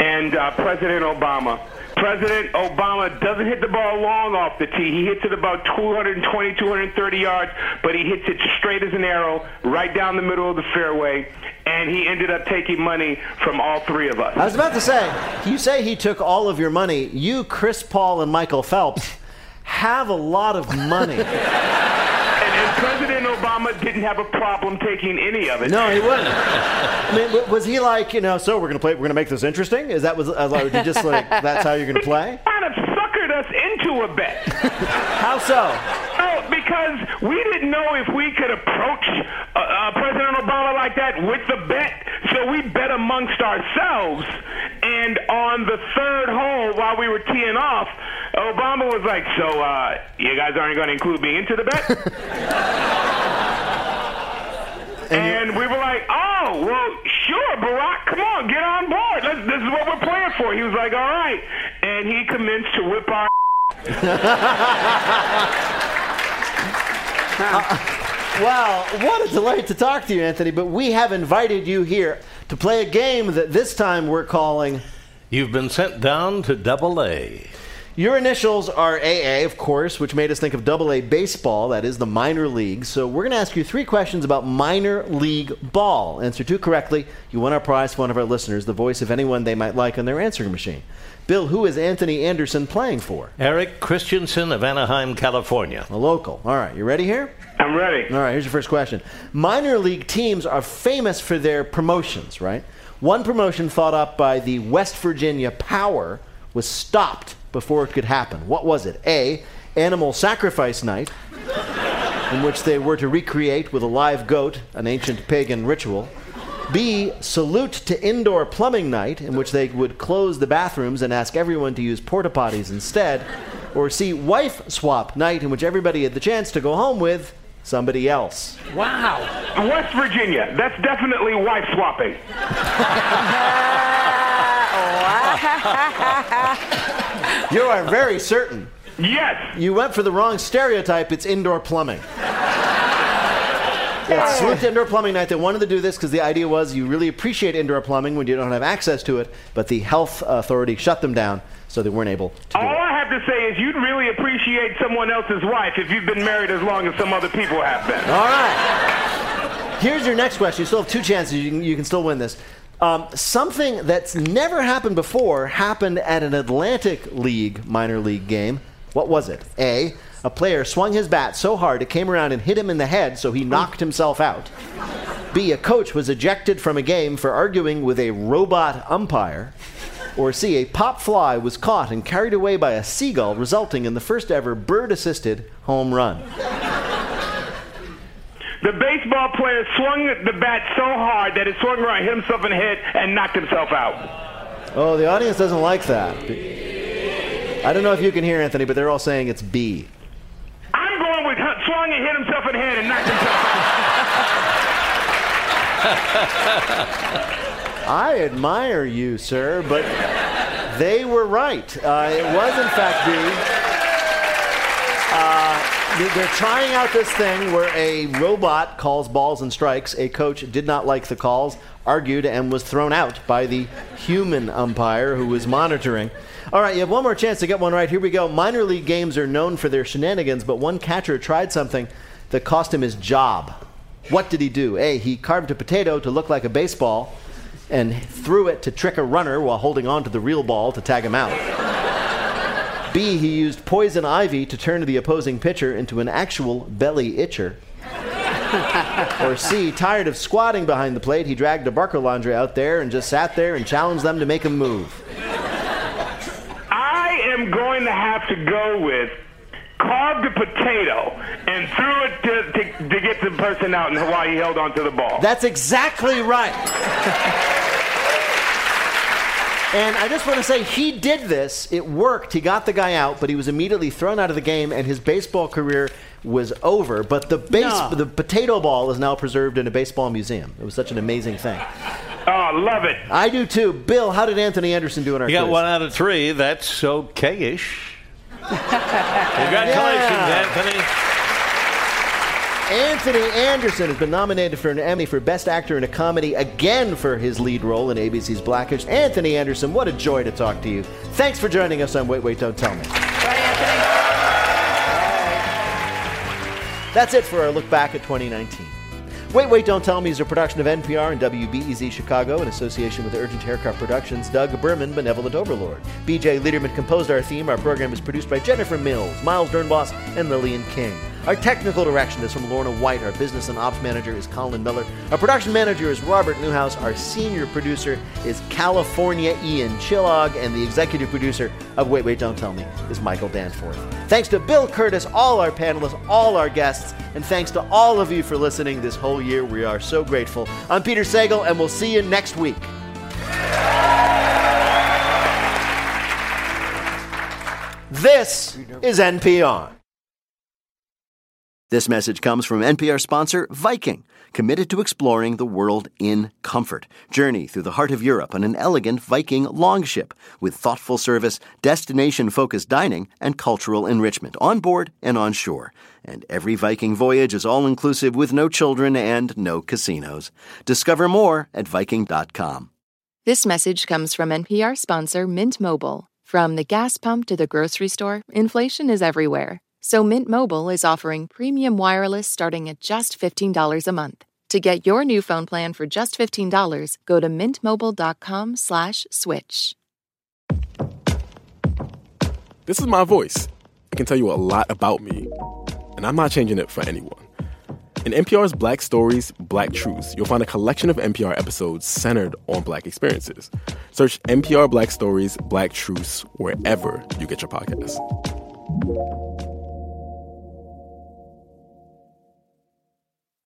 and uh, President Obama. President Obama doesn't hit the ball long off the tee. He hits it about 220, 230 yards, but he hits it straight as an arrow, right down the middle of the fairway, and he ended up taking money from all three of us. I was about to say, you say he took all of your money. You, Chris Paul, and Michael Phelps have a lot of money. And, and President Obama didn't have a problem taking any of it. No, he wouldn't. I mean, was he like, you know, so we're gonna play, we're gonna make this interesting? Is that was uh, like, just like that's how you're gonna play? kind of suckered us into a bet. How so? Because we didn't know if we could approach uh, uh, President Obama like that with the bet, so we bet amongst ourselves. And on the third hole, while we were teeing off, Obama was like, "So, uh, you guys aren't going to include me into the bet?" and we were like, "Oh, well, sure, Barack, come on, get on board. Let's, this is what we're playing for." He was like, "All right," and he commenced to whip our. Well, what a delight to talk to you, Anthony. But we have invited you here to play a game that this time we're calling. You've been sent down to Double A. Your initials are AA, of course, which made us think of Double A baseball, that is the minor league. So we're going to ask you three questions about minor league ball. Answer two correctly, you win our prize for one of our listeners, the voice of anyone they might like on their answering machine. Bill, who is Anthony Anderson playing for? Eric Christensen of Anaheim, California. A local. All right, you ready here? I'm ready. All right, here's your first question. Minor league teams are famous for their promotions, right? One promotion thought up by the West Virginia Power was stopped before it could happen. What was it? A. Animal Sacrifice Night, in which they were to recreate with a live goat an ancient pagan ritual. B. Salute to Indoor Plumbing Night, in which they would close the bathrooms and ask everyone to use porta potties instead. Or C. Wife Swap Night, in which everybody had the chance to go home with somebody else. Wow. West Virginia. That's definitely wife swapping. You are very certain. Yes. You went for the wrong stereotype. It's indoor plumbing. Yeah, to Indoor Plumbing Night. They wanted to do this because the idea was you really appreciate indoor plumbing when you don't have access to it, but the health authority shut them down, so they weren't able to. All I have to say is you'd really appreciate someone else's wife if you've been married as long as some other people have been. All right. Here's your next question. You still have two chances. You can, you can still win this. Um, something that's never happened before happened at an Atlantic League minor league game. What was it? A. A player swung his bat so hard it came around and hit him in the head, so he hmm. knocked himself out. B. A coach was ejected from a game for arguing with a robot umpire. Or C. A pop fly was caught and carried away by a seagull, resulting in the first ever bird assisted home run. The baseball player swung the bat so hard that it swung around, hit himself in the head, and knocked himself out. Oh, the audience doesn't like that. I don't know if you can hear Anthony, but they're all saying it's B. I'm going with Hunt swung and hit himself in the head and knocked himself out. I admire you, sir, but they were right. Uh, it was, in fact, B. Uh, they're trying out this thing where a robot calls balls and strikes. A coach did not like the calls, argued, and was thrown out by the human umpire who was monitoring. All right, you have one more chance to get one right. Here we go. Minor league games are known for their shenanigans, but one catcher tried something that cost him his job. What did he do? A. He carved a potato to look like a baseball and threw it to trick a runner while holding on to the real ball to tag him out. B, he used poison ivy to turn the opposing pitcher into an actual belly itcher. or C, tired of squatting behind the plate, he dragged a BarcaLounger out there and just sat there and challenged them to make him move. I am going to have to go with carved a potato and threw it to, to, to get the person out and while he held onto the ball. That's exactly right. And I just want to say he did this. It worked. He got the guy out, but he was immediately thrown out of the game, and his baseball career was over. But the base, No. the potato ball is now preserved in a baseball museum. It was such an amazing thing. Oh, love it. I do too. Bill, how did Anthony Anderson do in our You got quiz? one out of three. That's okay-ish. Congratulations, Yeah. Anthony. Anthony Anderson has been nominated for an Emmy for Best Actor in a Comedy again for his lead role in ABC's Blackish. Anthony Anderson, what a joy to talk to you. Thanks for joining us on Wait, Wait, Don't Tell Me. That's it for our look back at 2019. Wait, Wait, Don't Tell Me is a production of NPR and WBEZ Chicago in association with Urgent Haircut Productions, Doug Berman, Benevolent Overlord. BJ Liederman composed our theme. Our program is produced by Jennifer Mills, Miles Doornbos, and Lillian King. Our technical direction is from Lorna White. Our business and ops manager is Colin Miller. Our production manager is Robert Newhouse. Our senior producer is California Ian Chillag. And the executive producer of Wait, Wait, Don't Tell Me is Michael Danforth. Thanks to Bill Kurtis, all our panelists, all our guests, and thanks to all of you for listening this whole year. We are so grateful. I'm Peter Sagal, and we'll see you next week. This is NPR. This message comes from NPR sponsor Viking, committed to exploring the world in comfort. Journey through the heart of Europe on an elegant Viking longship with thoughtful service, destination focused dining, and cultural enrichment on board and on shore. And every Viking voyage is all inclusive with no children and no casinos. Discover more at Viking.com. This message comes from NPR sponsor Mint Mobile. From the gas pump to the grocery store, inflation is everywhere. So Mint Mobile is offering premium wireless starting at just $15 a month. To get your new phone plan for just $15, go to mintmobile.com slash switch. This is my voice. I can tell you a lot about me, and I'm not changing it for anyone. In NPR's Black Stories, Black Truths, you'll find a collection of NPR episodes centered on Black experiences. Search NPR Black Stories, Black Truths wherever you get your podcasts.